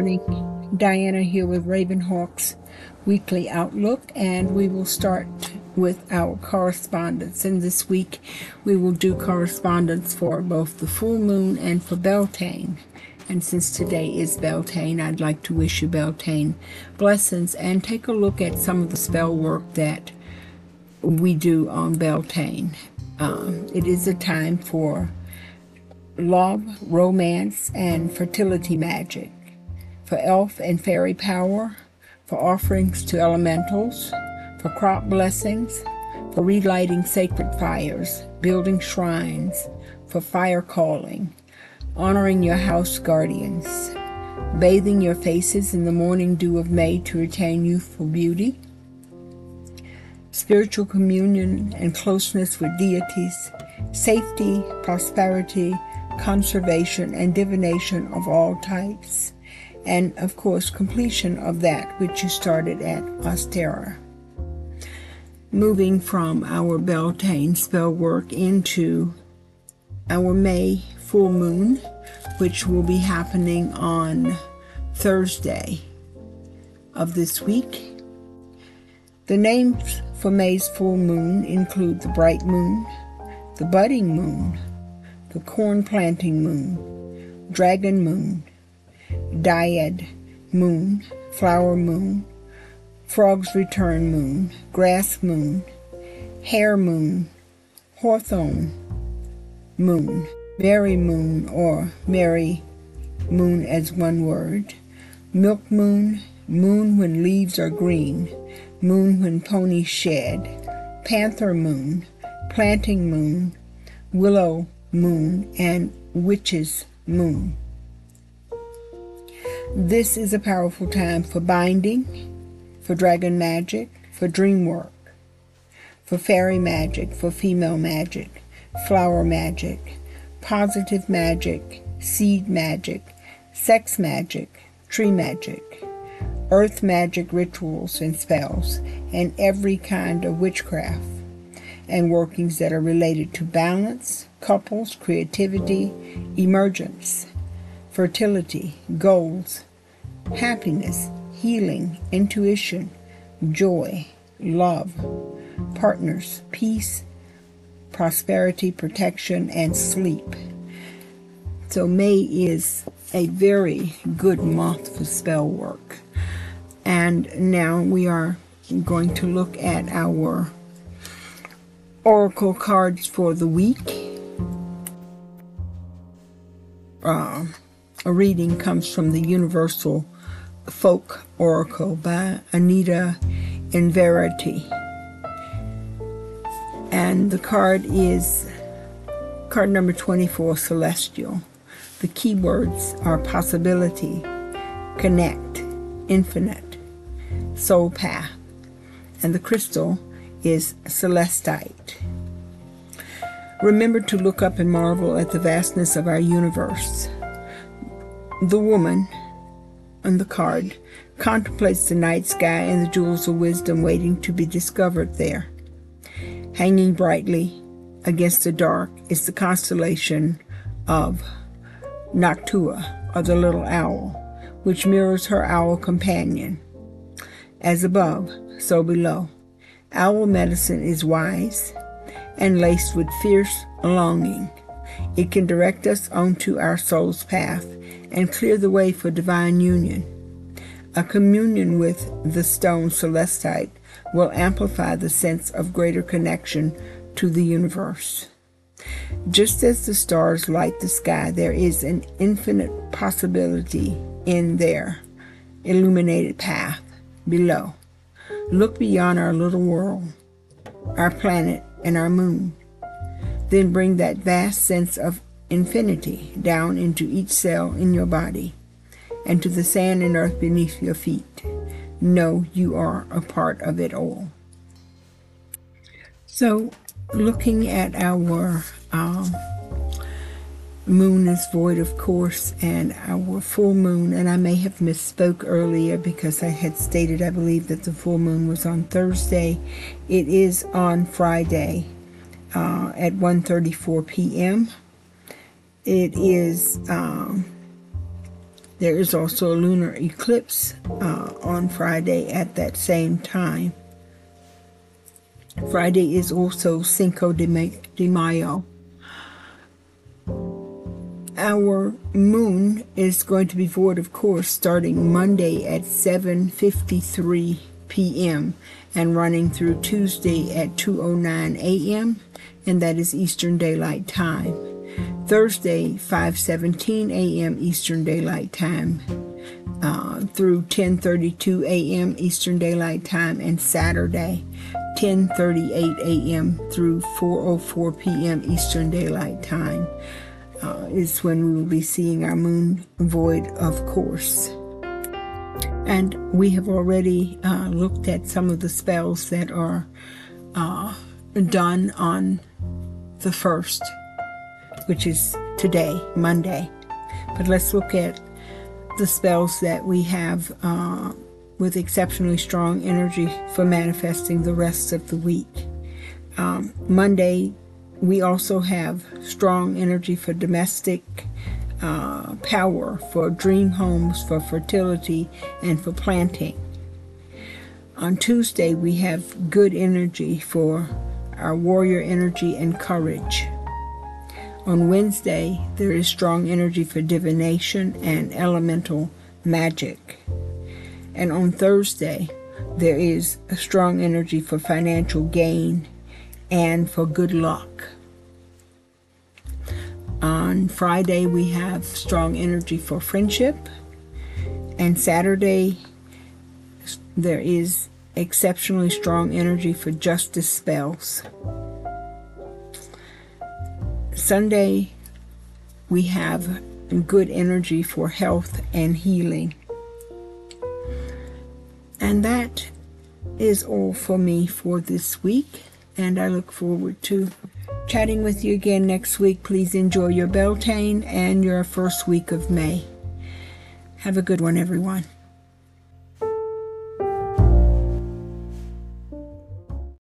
morning. Diana here with Ravenhawk's weekly outlook, and we will start with our correspondence. And this week we will do correspondence for both the full moon and for Beltane. And since today is Beltane, I'd like to wish you Beltane blessings and take a look at some of the spell work that we do on Beltane. Um, it is a time for love, romance, and fertility magic, for elf and fairy power, for offerings to elementals, for crop blessings, for relighting sacred fires, building shrines, for fire calling, honoring your house guardians, bathing your faces in the morning dew of May to retain youthful beauty, spiritual communion and closeness with deities, safety, prosperity, conservation, and divination of all types, and of course, completion of that which you started at Ostara. Moving from our Beltane spell work into our May full moon, which will be happening on Thursday of this week. The names for May's full moon include the bright moon, the budding moon, the corn planting moon, dragon moon, dryad moon, flower moon, frog's return moon, grass moon, hare moon, hawthorn moon, Merry moon or Merry moon as one word, milk moon, moon when leaves are green, moon when ponies shed, panther moon, planting moon, willow moon, and witch's moon. This is a powerful time for binding, for dragon magic, for dream work, for fairy magic, for female magic, flower magic, positive magic, seed magic, sex magic, tree magic, earth magic rituals and spells, and every kind of witchcraft and workings that are related to balance, couples, creativity, emergence, fertility, goals, happiness, healing, intuition, joy, love, partners, peace, prosperity, protection, and sleep. So May is a very good month for spell work. And now we are going to look at our oracle cards for the week. Uh, a reading comes from the Universal Folk Oracle by Anita Inverarity. And the card is card number 24, Celestial. The keywords are possibility, connect, infinite, soul path. And the crystal is celestite. Remember to look up and marvel at the vastness of our universe. The woman on the card contemplates the night sky and the jewels of wisdom waiting to be discovered there. Hanging brightly against the dark is the constellation of Noctua, or the little owl, which mirrors her owl companion. As above, so below. Owl medicine is wise and laced with fierce longing. It can direct us onto our soul's path and clear the way for divine union. A communion with the stone celestite will amplify the sense of greater connection to the universe. Just as the stars light the sky, there is an infinite possibility in their illuminated path below. Look beyond our little world, our planet, and our moon. Then bring that vast sense of infinity down into each cell in your body and to the sand and earth beneath your feet know you are a part of it all. So, looking at our um, moon is void, of course, and our full moon, and I may have misspoke earlier because I had stated I believe that the full moon was on Thursday. It is on Friday uh, at 1:34 p.m. It is um, There is also a lunar eclipse uh, on Friday at that same time. Friday is also Cinco de, Mayo. Our moon is going to be void, of course, starting Monday at 7:53 p.m. and running through Tuesday at 2:09 a.m. and that is Eastern Daylight Time. Thursday 5:17 a.m. Eastern Daylight Time uh, through 10:32 a.m. Eastern Daylight Time, and Saturday 10:38 a.m. through 4:04 p.m. Eastern Daylight Time uh, is when we will be seeing our moon void, of course. And we have already uh, looked at some of the spells that are uh, done on the first, which is today, Monday. But let's look at the spells that we have uh, with exceptionally strong energy for manifesting the rest of the week. Um, Monday, we also have strong energy for domestic uh, power, for dream homes, for fertility, and for planting. On Tuesday, we have good energy for our warrior energy and courage. On Wednesday, there is strong energy for divination and elemental magic. And on Thursday, there is a strong energy for financial gain and for good luck. On Friday, we have strong energy for friendship. And Saturday, there is exceptionally strong energy for justice spells. Sunday, we have good energy for health and healing. And that is all for me for this week. And I look forward to chatting with you again next week. Please enjoy your Beltane and your first week of May. Have a good one, everyone.